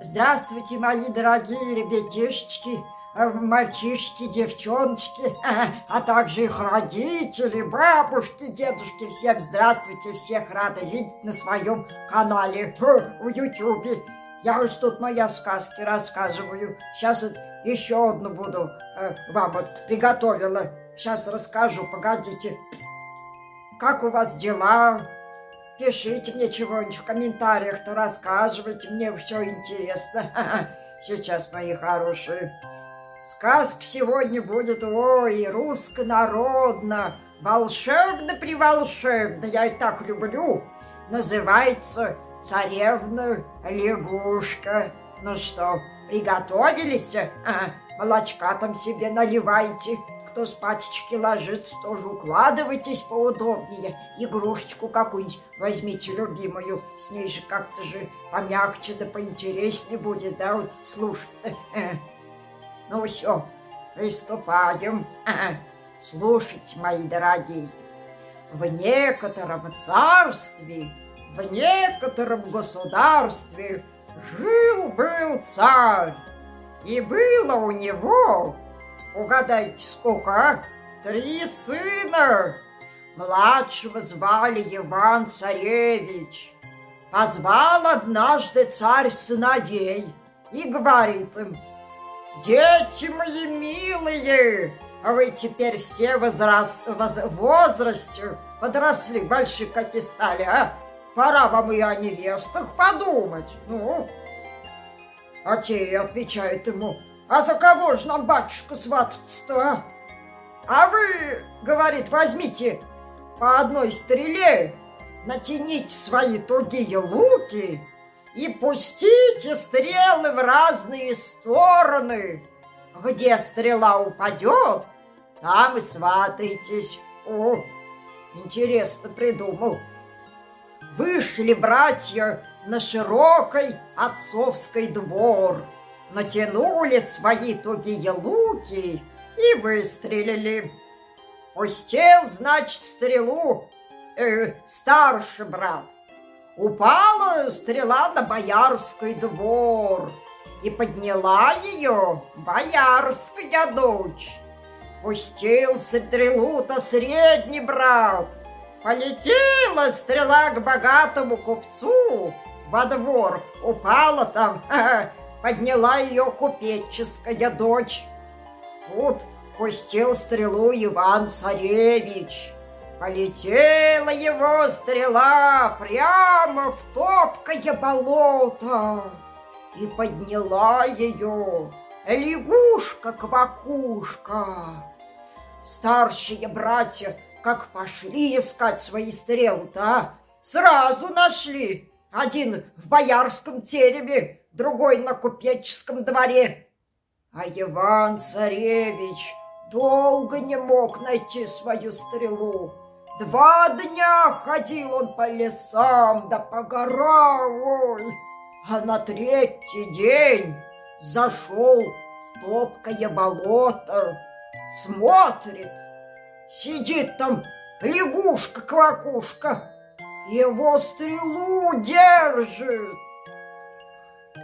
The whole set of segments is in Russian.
Здравствуйте, мои дорогие ребятишечки, э, мальчишки, девчоночки, а также их родители, бабушки, дедушки. Всем здравствуйте, всех рада видеть на своем канале в Ютубе. Я уж тут моя сказки рассказываю. Сейчас вот еще одну буду э, вам вот приготовила. Сейчас расскажу, погодите. Как у вас дела? Пишите мне чего-нибудь в комментариях-то, рассказывайте, мне все интересно. Сейчас, мои хорошие. Сказка сегодня будет, ой, русско-народно, волшебно-приволшебно, я и так люблю. Называется «Царевна лягушка». Ну что, приготовились? А, молочка там себе наливайте кто спатечки ложится, тоже укладывайтесь поудобнее. Игрушечку какую-нибудь возьмите любимую, с ней же как-то же помягче да поинтереснее будет, да, вот слушать. Ну все, приступаем. Слушайте, мои дорогие, в некотором царстве, в некотором государстве жил-был царь, и было у него Угадайте, сколько, а? Три сына. Младшего звали Иван Царевич. Позвал однажды царь сыновей и говорит им, «Дети мои милые, вы теперь все возрас... воз... возрасте подросли, большие какие стали, а? Пора вам и о невестах подумать, ну». А те отвечают ему, а за кого же нам, батюшка, свататься-то, а? А вы, говорит, возьмите по одной стреле, натяните свои тугие луки и пустите стрелы в разные стороны. Где стрела упадет, там и сватайтесь. О, интересно придумал. Вышли братья на широкой отцовской двор – натянули свои тугие луки и выстрелили. Пустил, значит, стрелу э, старший брат. Упала стрела на боярский двор, и подняла ее боярская дочь. Пустил стрелу-то средний брат, полетела стрела к богатому купцу во двор, упала там подняла ее купеческая дочь. Тут пустил стрелу Иван-царевич. Полетела его стрела прямо в топкое болото и подняла ее лягушка-квакушка. Старшие братья как пошли искать свои стрелы-то, а? Сразу нашли. Один в боярском тереме, другой на купеческом дворе. А Иван-царевич долго не мог найти свою стрелу. Два дня ходил он по лесам да по горам, ой. а на третий день зашел в топкое болото, смотрит, сидит там лягушка-квакушка, его стрелу держит.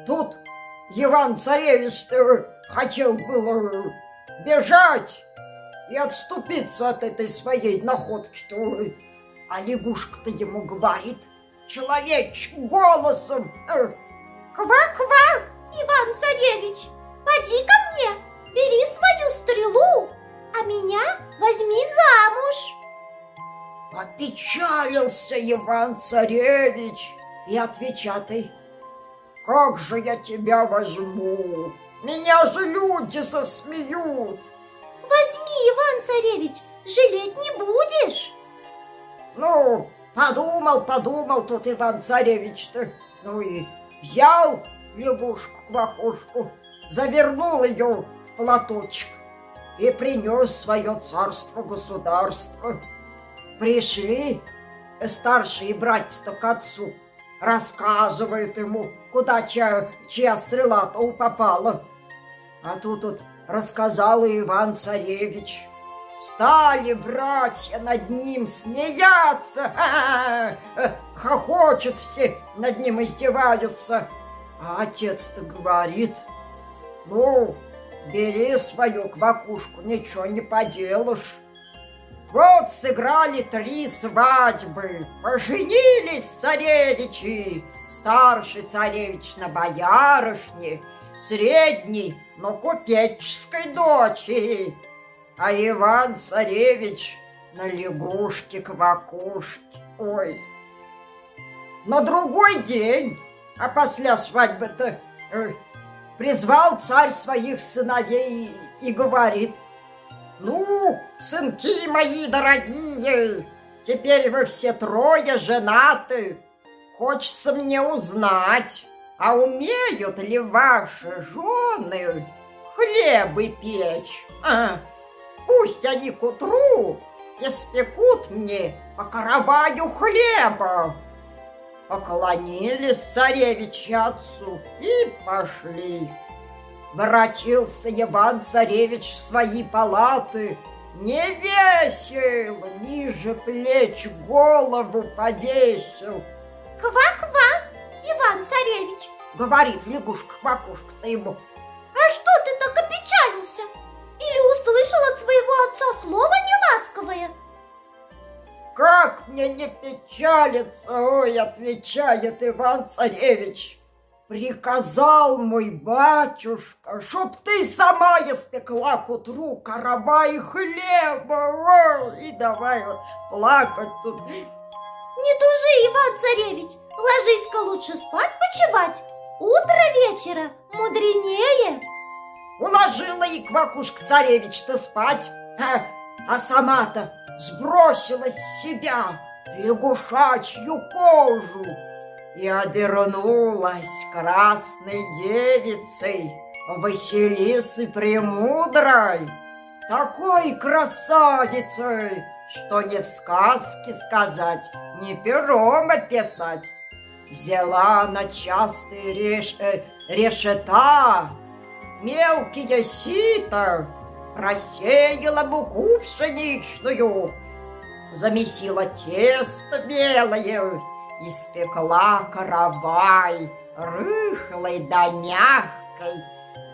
Тут Иван-царевич хотел было бежать и отступиться от этой своей находки-то. А лягушка-то ему говорит человеческим голосом. «Э, Ква-ква, Иван-царевич, поди ко мне, бери свою стрелу, а меня возьми замуж. Опечалился Иван-царевич и отвечатый. Как же я тебя возьму? Меня же люди сосмеют. Возьми, Иван-царевич, жалеть не будешь. Ну, подумал, подумал тут Иван-царевич-то. Ну и взял лягушку-квакушку, завернул ее в платочек и принес свое царство-государство. Пришли старшие братья к отцу рассказывает ему, куда чья, чья стрела-то попала. А тут вот рассказал Иван Царевич. Стали братья над ним смеяться, хохочут все, над ним издеваются. А отец-то говорит, ну, бери свою квакушку, ничего не поделаешь. Вот сыграли три свадьбы, поженились царевичи, старший царевич на боярышне, средний на купеческой дочери, а Иван-царевич на лягушке-квакушке. Ой, на другой день, а после свадьбы-то э, призвал царь своих сыновей и говорит, ну, сынки мои дорогие, теперь вы все трое женаты. Хочется мне узнать, а умеют ли ваши жены хлебы печь? А, пусть они к утру испекут мне по караваю хлеба. Поклонились царевичи отцу и пошли. Воротился Иван-царевич в свои палаты, Не весел, ниже плеч голову повесил. Ква-ква, Иван-царевич, говорит лягушка-квакушка-то ему. А что ты так опечалился? Или услышал от своего отца слово неласковое? Как мне не печалиться, ой, отвечает Иван-царевич. Приказал мой батюшка, чтоб ты сама испекла к утру каравай хлеба. Ой, и давай вот плакать тут. Не тужи, Иван-царевич, ложись-ка лучше спать почевать. Утро вечера мудренее. Уложила и квакушка-царевич-то спать, а, а сама-то сбросила с себя лягушачью кожу и обернулась красной девицей Василисы Премудрой, такой красавицей, что не в сказке сказать, не пером описать. Взяла на частые реш... э, решета, мелкие сито, просеяла муку пшеничную, замесила тесто белое, Испекла каравай, рыхлой да мягкой,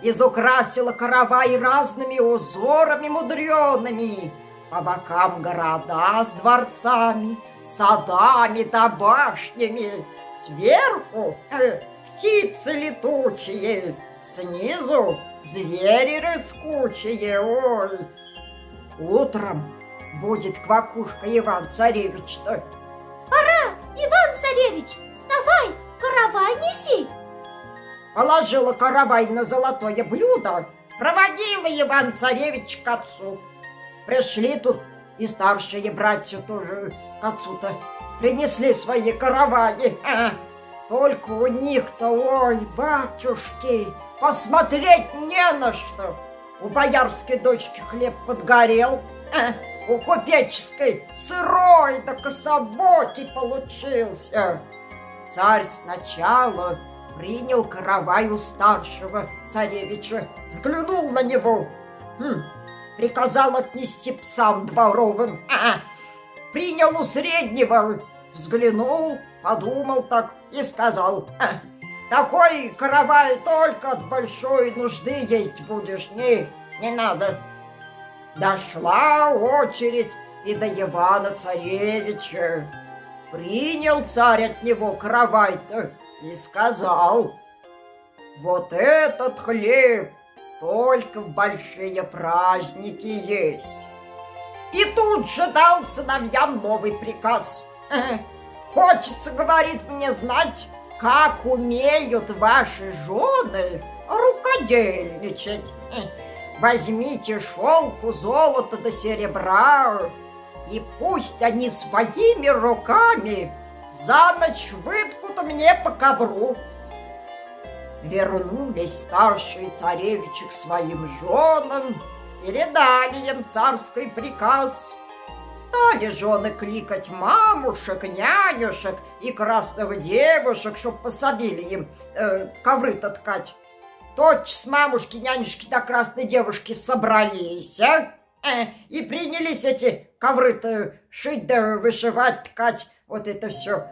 Изукрасила каравай разными узорами мудреными, По бокам города с дворцами, садами да башнями, Сверху э, птицы летучие, снизу звери рыскучие, ой. Утром будет квакушка Иван-Царевич-то. Пора, Иван-царевич, вставай, каравай неси. Положила каравай на золотое блюдо, проводила Иван-царевич к отцу. Пришли тут и старшие братья тоже к отцу-то. Принесли свои караваи. Только у них-то, ой, батюшки, посмотреть не на что. У боярской дочки хлеб подгорел, а, у купеческой сырой да кособокий получился. Царь сначала принял каравай у старшего царевича, взглянул на него, хм, приказал отнести псам дворовым, а, принял у среднего, взглянул, подумал так и сказал, а, такой каравай только от большой нужды есть будешь, не, не надо. Дошла очередь и до Ивана Царевича. Принял царь от него каравай-то и сказал, вот этот хлеб только в большие праздники есть. И тут же дал сыновьям новый приказ. Хочется, говорит мне, знать, как умеют ваши жены рукодельничать. Возьмите шелку, золото до серебра, и пусть они своими руками за ночь выткут мне по ковру. Вернулись старшие царевичи к своим женам, передали им царский приказ. Стали жены кликать мамушек, нянюшек и красных девушек, чтоб пособили им э, ковры-то ткать. Тотчас мамушки, нянюшки да красной девушки собрались, а? Э, и принялись эти ковры-то шить да вышивать, ткать, вот это все.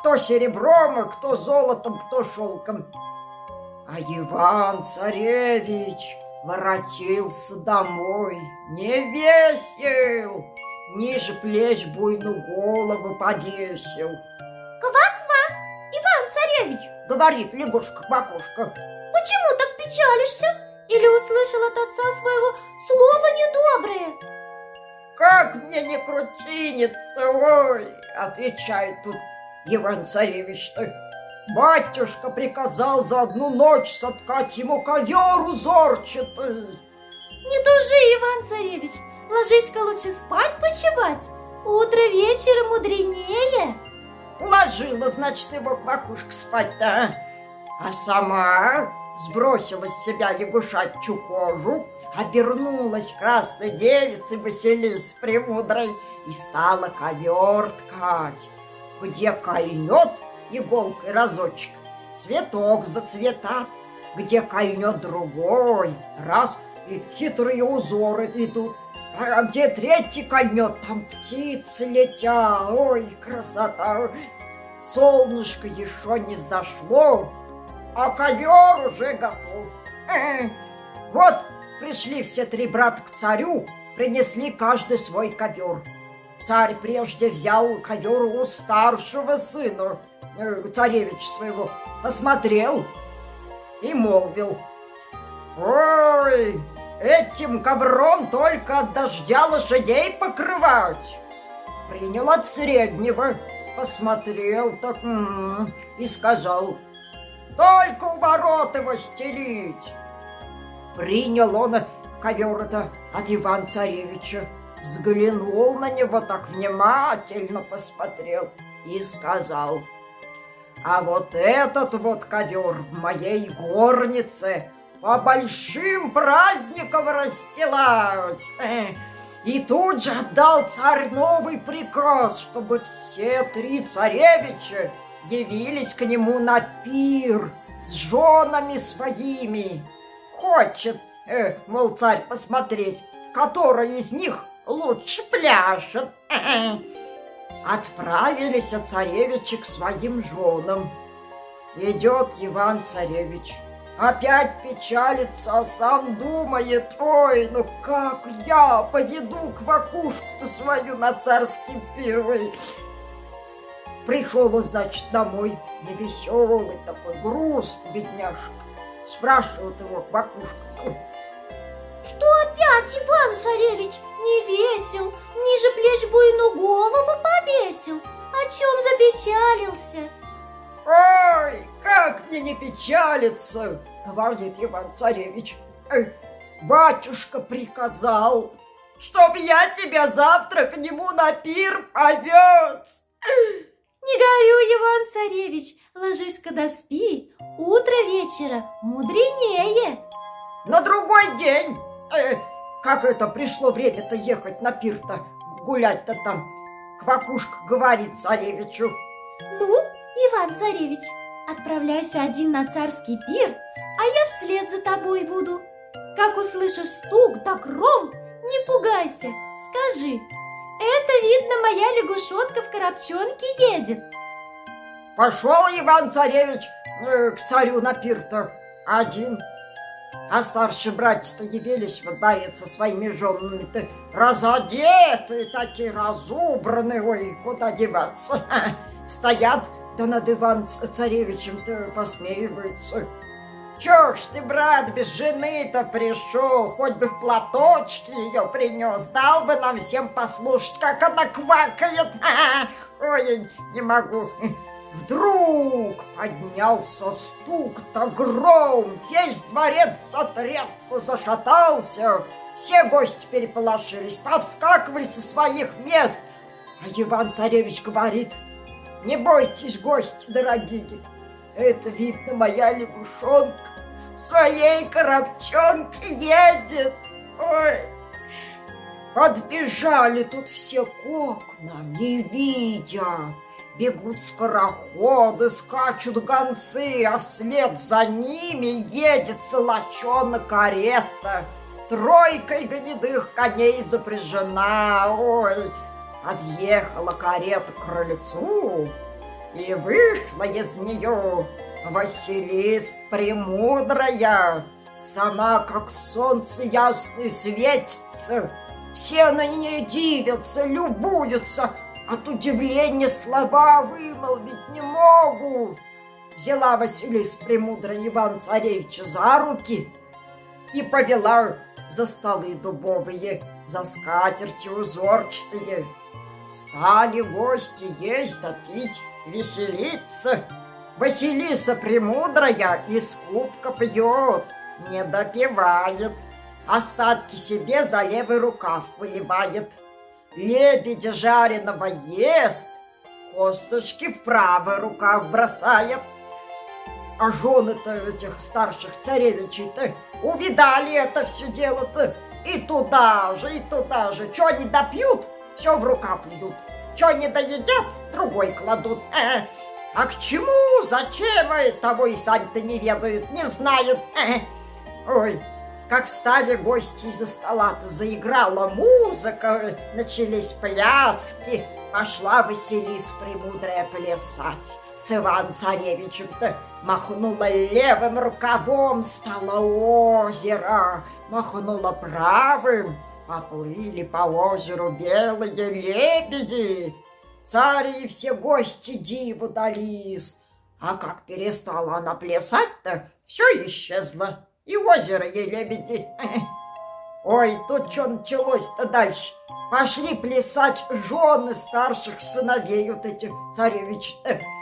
Кто серебром, а кто золотом, кто шелком. А Иван-царевич воротился домой, не весел, ниже плеч буйную голову повесил. Ква-ква, Иван-царевич, Говорит лягушка-квакушка, печалишься? Или услышал от отца своего слово недоброе? как мне не крутиниться, ой, отвечает тут Иван-царевич-то. Батюшка приказал за одну ночь соткать ему ковер узорчатый. Не тужи, Иван-царевич, ложись-ка лучше спать почевать. Утро вечера мудренее. Уложила, значит, его квакушка спать-то, а сама сбросила с себя лягушачью кожу, обернулась красной девицей Василис Премудрой и стала ковер ткать, где кольнет иголкой разочек, цветок зацветат, где кольнет другой, раз и хитрые узоры идут, а где третий кольнет, там птицы летят, ой, красота! Солнышко еще не зашло, а ковер уже готов. Вот пришли все три брата к царю, принесли каждый свой ковер. Царь прежде взял ковер у старшего сына, э, царевича своего, посмотрел и молвил. Ой, этим ковром только от дождя лошадей покрывать. Принял от среднего, посмотрел так м -м, и сказал, только у его стелить. Принял он ковер это от Ивана-Царевича, взглянул на него так внимательно, посмотрел и сказал, а вот этот вот ковер в моей горнице по большим праздникам расстилать. И тут же отдал царь новый приказ, чтобы все три царевича явились к нему на пир с женами своими. Хочет, э, мол, царь посмотреть, которая из них лучше пляшет. Отправились царевичи к своим женам. Идет Иван-царевич, опять печалится, а сам думает, ой, ну как я поведу квакушку-то свою на царский пир, Пришел он, значит, домой, невеселый такой, грустный бедняжка. Спрашивает его Бакушка. Что опять, Иван-царевич, не весел, ниже плеч буйну голову повесил? О чем запечалился? Ой, как мне не печалиться, говорит Иван-царевич. Батюшка приказал, чтоб я тебя завтра к нему на пир повез. Не горю, Иван-царевич, ложись-ка да спи, утро вечера мудренее. На другой день, э, как это пришло время-то ехать на пир-то, гулять-то там, Квакушка говорит царевичу. Ну, Иван-царевич, отправляйся один на царский пир, а я вслед за тобой буду. Как услышишь стук да гром, не пугайся, скажи, это, видно, моя лягушонка в коробчонке едет. Пошел Иван-царевич э, к царю на пир-то один. А старшие братья-то явились во дворец со своими женами-то разодетые, такие разубранные, ой, куда деваться. Стоят, да над Иван-царевичем-то посмеиваются. Чё ж ты, брат, без жены-то пришел, хоть бы в платочке ее принес, дал бы нам всем послушать, как она квакает. Ой, не могу. Вдруг поднялся стук-то гром, весь дворец сотрясся, зашатался. Все гости переполошились, повскакивали со своих мест. А Иван-царевич говорит, не бойтесь, гости дорогие, это, видно, моя лягушонка в своей коробчонке едет. Ой! Подбежали тут все к окнам, не видя. Бегут скороходы, скачут гонцы, а вслед за ними едет золочена карета. Тройкой гнедых коней запряжена. Ой, подъехала карета к крыльцу, и вышла из нее Василис премудрая, сама как солнце ясное светится. Все на нее дивятся, любуются, от удивления слова вымолвить не могут. Взяла Василис премудрая Иван Царевича за руки и повела за столы дубовые, за скатерти узорчатые. Стали гости есть да веселиться. Василиса Премудрая из кубка пьет, не допивает. Остатки себе за левый рукав выливает. Лебедя жареного ест, косточки в правый рукав бросает. А жены-то этих старших царевичей-то увидали это все дело-то. И туда же, и туда же. Что они допьют, все в рукав льют. Что не доедят, другой кладут. Э, а к чему, зачем, того и сами-то не ведают, не знают. Э, ой, как встали гости из-за стола-то, заиграла музыка, начались пляски. Пошла Василис Премудрая плясать с Иван-Царевичем-то. Махнула левым рукавом, стало озеро, махнула правым, поплыли по озеру белые лебеди. Цари и все гости диву дались. А как перестала она плясать-то, все исчезло. И озеро, и лебеди. Ой, тут что началось-то дальше? Пошли плясать жены старших сыновей вот этих царевич-то.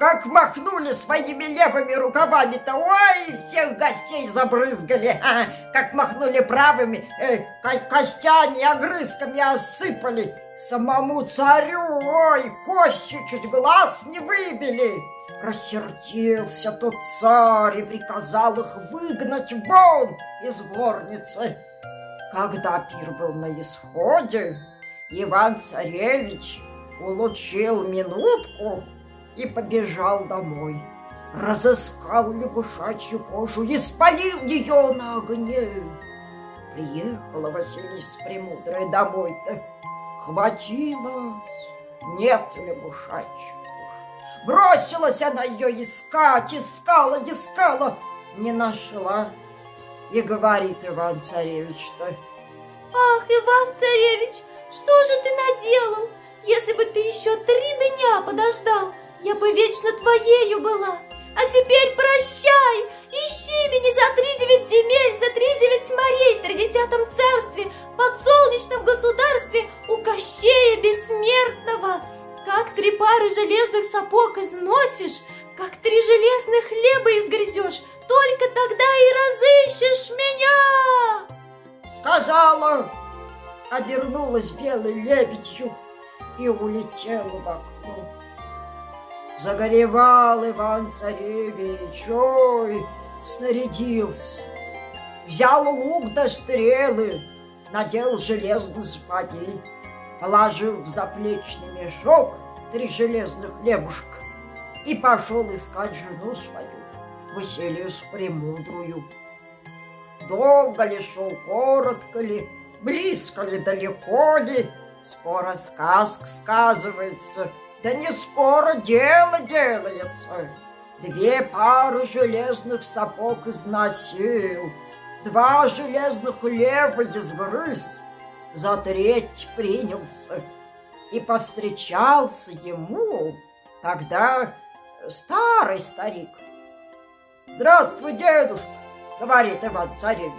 Как махнули своими левыми рукавами-то, ой, всех гостей забрызгали. А, как махнули правыми, э, костями, огрызками осыпали. Самому царю, ой, костью чуть глаз не выбили. Рассердился тот царь и приказал их выгнать вон из горницы. Когда пир был на исходе, Иван-царевич улучил минутку и побежал домой. Разыскал лягушачью кожу и спалил ее на огне. Приехала Василиса Премудрая домой-то. Хватилась, нет лягушачьей кожи. Бросилась она ее искать, искала, искала, не нашла. И говорит Иван-царевич-то. Ах, Иван-царевич, что же ты наделал? Если бы ты еще три дня подождал, я бы вечно твоею была. А теперь прощай, ищи меня за три девять земель, за три девять морей в тридесятом царстве, под солнечном государстве у Кощея Бессмертного. Как три пары железных сапог износишь, как три железных хлеба изгрызешь, только тогда и разыщешь меня!» Сказала, обернулась белой лебедью и улетела в окно. Загоревал Иван-царевич, ой, снарядился. Взял лук до стрелы, надел железный сапоги, положил в заплечный мешок три железных хлебушка и пошел искать жену свою, Василису Премудрую. Долго ли шел, коротко ли, близко ли, далеко ли, скоро сказка сказывается — да не скоро дело делается. Две пары железных сапог износил, два железных хлеба изгрыз, за треть принялся. И повстречался ему тогда старый старик. «Здравствуй, дедушка!» — говорит Иван-царевич.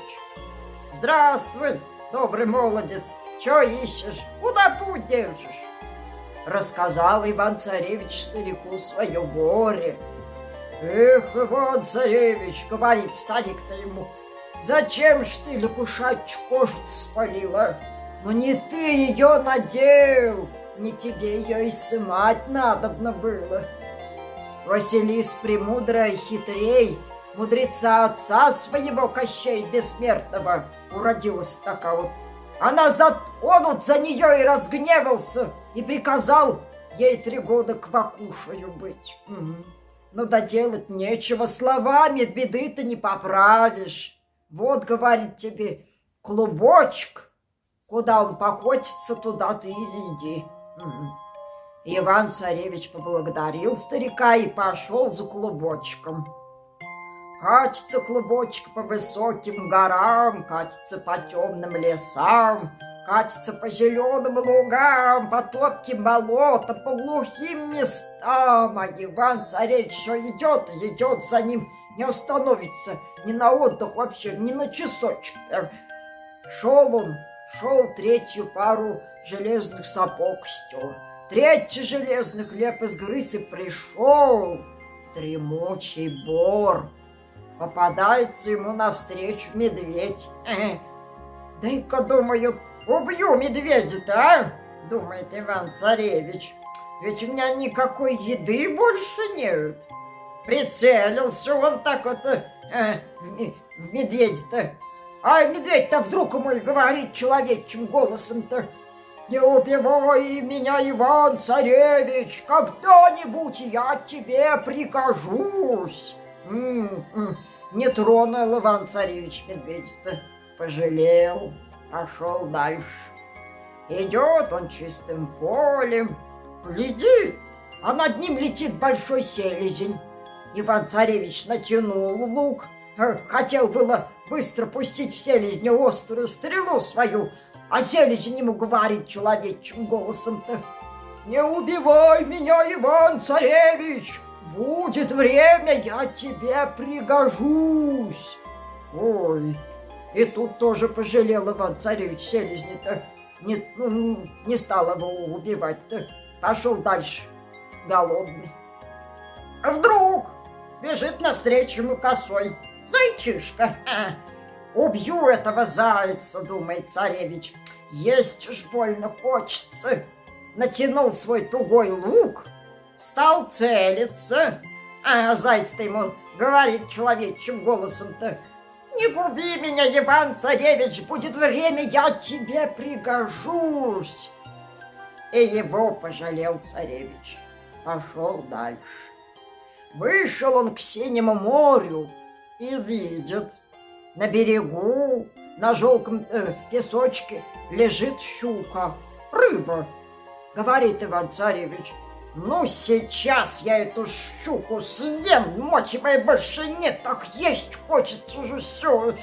«Здравствуй, добрый молодец! Чего ищешь? Куда путь держишь?» Рассказал Иван-царевич старику свое горе. «Эх, Иван-царевич, — говорит старик-то ему, — зачем ж ты лягушачью спалила? Но не ты ее надел, не тебе ее и сымать надобно было». Василис Премудрая хитрей, мудреца отца своего Кощей Бессмертного, уродилась такая вот а назад он вот за нее и разгневался, и приказал ей три года квакушею быть. Угу. Ну да делать нечего, словами беды ты не поправишь. Вот, говорит тебе, клубочек, куда он покотится, туда ты и иди. Угу. Иван-царевич поблагодарил старика и пошел за клубочком. Катится клубочек по высоким горам, катится по темным лесам, катится по зеленым лугам, по топким болотам, по глухим местам. А Иван-царевич что идет, идет за ним, не остановится ни на отдых вообще, ни на часочек. Шел он, шел третью пару железных сапог стер. Третий железный хлеб изгрыз и пришел в дремучий бор. Попадается ему навстречу медведь. Дай-ка, думаю, убью медведя-то, а? Думает Иван-царевич. Ведь у меня никакой еды больше нет. Прицелился он так вот э, в, медведя-то. А медведь-то вдруг ему и говорит человечьим голосом-то. Не убивай меня, Иван-царевич, когда-нибудь я тебе прикажусь. М -м -м. Не тронул Иван-царевич медведя-то, пожалел, пошел дальше. Идет он чистым полем, глядит, а над ним летит большой селезень. Иван-царевич натянул лук, э, хотел было быстро пустить в селезня острую стрелу свою, а селезень ему говорит человечьим голосом-то. «Не убивай меня, Иван-царевич! Будет время, я тебе пригожусь!» Ой, и тут тоже пожалел Иван-царевич селезня-то. Не, ну, не стал его убивать-то. Пошел дальше, голодный. А вдруг бежит навстречу ему косой зайчишка. Убью этого зайца, думает царевич. Есть уж больно хочется. Натянул свой тугой лук, стал целиться. А заяц-то ему говорит человечьим голосом-то. Не губи меня, Иван-царевич, будет время, я тебе пригожусь. И его пожалел царевич. Пошел дальше. Вышел он к синему морю и видит, на берегу, на желтом э, песочке лежит щука, рыба. Говорит Иван-царевич, ну сейчас я эту щуку съем, мочи моей больше нет, так есть хочется уже все.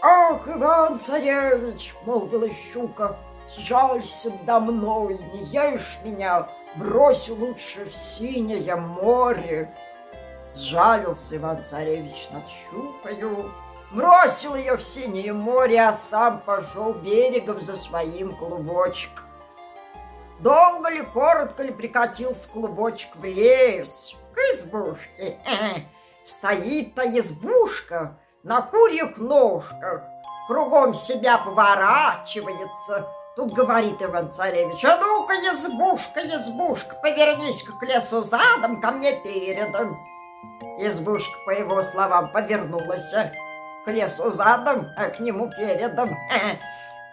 Ах, Иван-царевич, молвила щука, жалься до мной, не ешь меня, брось лучше в синее море. Сжалился Иван-царевич над щукою, бросил ее в синее море, а сам пошел берегом за своим клубочком. Долго ли, коротко ли прикатился клубочек в лес, к избушке. Стоит-то избушка на курьих ножках, кругом себя поворачивается. Тут говорит Иван-царевич, а ну-ка, избушка, избушка, повернись-ка к лесу задом, ко мне передом. Избушка, по его словам, повернулась к лесу задом, а к нему передом.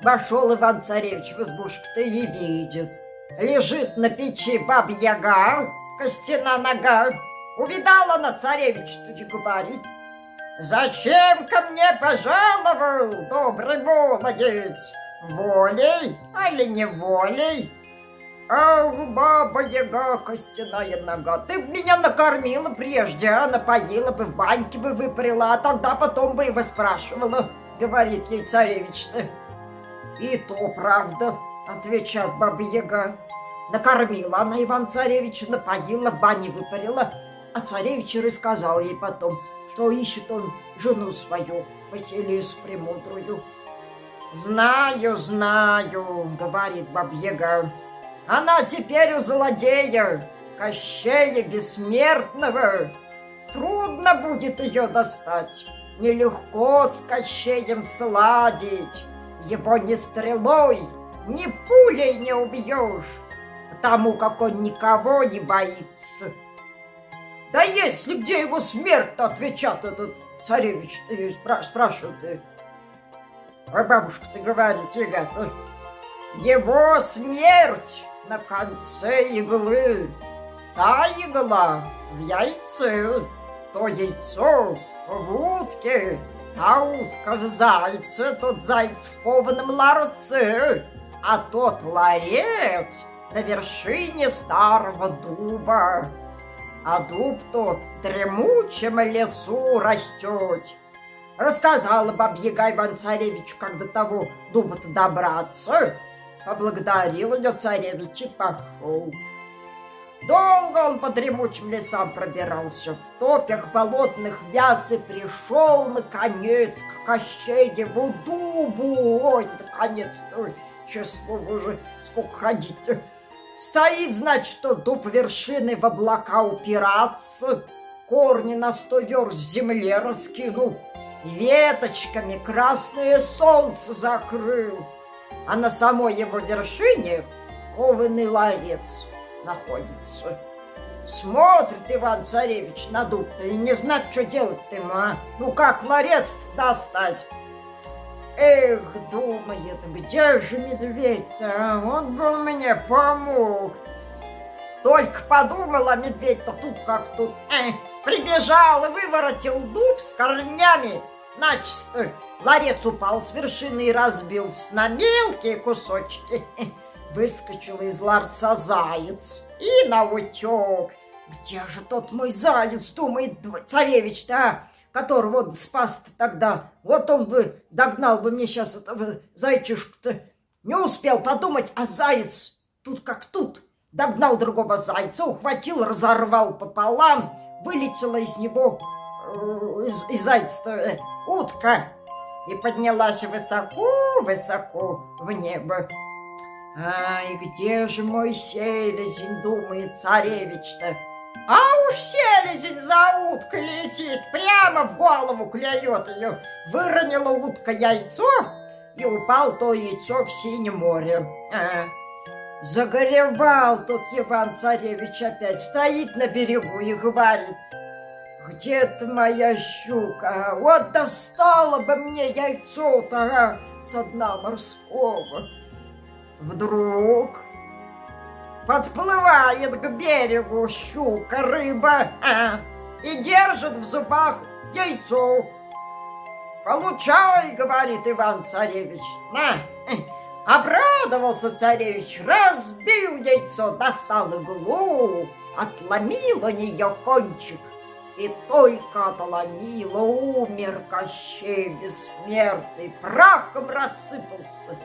Вошел Иван-царевич в избушку-то и видит. Лежит на печи бабьяга, костяна нога. Увидала на царевич-то и говорит. Зачем ко мне пожаловал, добрый молодец? Волей, али не волей? Ах, баба-яга, костяная нога, ты б меня накормила прежде, а напоила бы, в баньке бы выпарила, а тогда потом бы и выспрашивала, говорит ей царевич-то. И то правда, отвечает баба-яга. Накормила она Иван-царевича, напоила, в бане выпарила, а царевич рассказал ей потом, что ищет он жену свою, Василису Премудрую. «Знаю, знаю», — говорит Бабьяга, — она теперь у злодея, Кощея Бессмертного. Трудно будет ее достать. Нелегко с Кощеем сладить. Его ни стрелой, ни пулей не убьешь, потому как он никого не боится. Да если где его смерть-то, отвечает этот царевич, ты спрашивает. А бабушка, ты говорит, Егата, его смерть на конце иглы. Та игла в яйце, то яйцо в утке, та утка в зайце, тот заяц в кованом ларце, а тот ларец на вершине старого дуба. А дуб тот в дремучем лесу растет. Рассказала бабьяга Иван-Царевич, как до того дуба-то добраться. Поблагодарил ее царевич и пошел. Долго он по дремучим лесам пробирался, в топях болотных вяз и пришел, наконец, к Кощееву дубу. Ой, наконец-то, честно уже, сколько ходить-то. Стоит, значит, что дуб вершины в облака упираться, корни на сто верст земле раскинул, веточками красное солнце закрыл, а на самой его вершине кованый ларец находится. Смотрит Иван-Царевич на дуб-то и не знает, что делать-то ему, а? Ну как ларец достать? Эх, думает, где же медведь-то? А? Он бы мне помог. Только подумала медведь-то тут как тут. Э, прибежал и выворотил дуб с корнями. Начисто ларец упал с вершины и разбился на мелкие кусочки. Выскочил из ларца заяц и наутек. Где же тот мой заяц, думает царевич-то, а? Которого он спас тогда. Вот он бы догнал бы мне сейчас этого зайчишку-то. Не успел подумать, а заяц тут как тут. Догнал другого зайца, ухватил, разорвал пополам, вылетела из него, э, из, из зайца э, утка и поднялась высоко-высоко в небо. Ай, где же мой селезень, думает царевич-то? А уж селезень за уткой летит, прямо в голову клюет ее. Выронила утка яйцо, и упал то яйцо в синем море. А, загоревал тот Иван-Царевич опять, стоит на берегу и говорит, где-то моя щука, вот достала бы мне яйцо-то а, со дна морского. Вдруг Подплывает к берегу щука, рыба а, и держит в зубах яйцо. «Получай!» — говорит Иван-царевич. «На!» Обрадовался царевич, разбил яйцо, достал иглу, отломил у нее кончик. И только отломила, умер Кощей бессмертный, прахом рассыпался.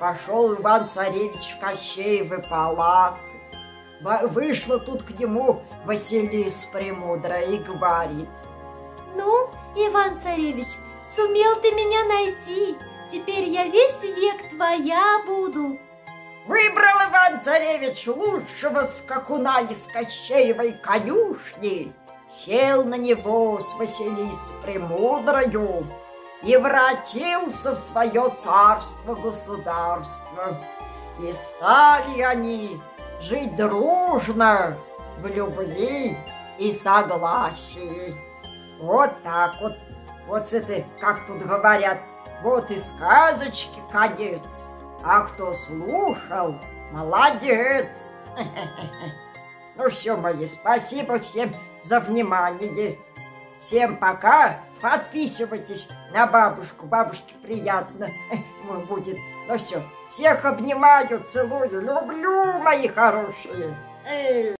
Пошел Иван-царевич в Кощеевы палаты. Вышла тут к нему Василис Премудрая и говорит. Ну, Иван-царевич, сумел ты меня найти. Теперь я весь век твоя буду. Выбрал Иван-царевич лучшего скакуна из Кощеевой конюшни. Сел на него с Василисой Премудрою и вратился в свое царство-государство. И стали они жить дружно, в любви и согласии. Вот так вот. Вот это, как тут говорят, вот и сказочки конец. А кто слушал, молодец. Ну все, мои, спасибо всем за внимание. Всем пока. Подписывайтесь на бабушку. Бабушке приятно будет. Ну все. Всех обнимаю, целую, люблю, мои хорошие.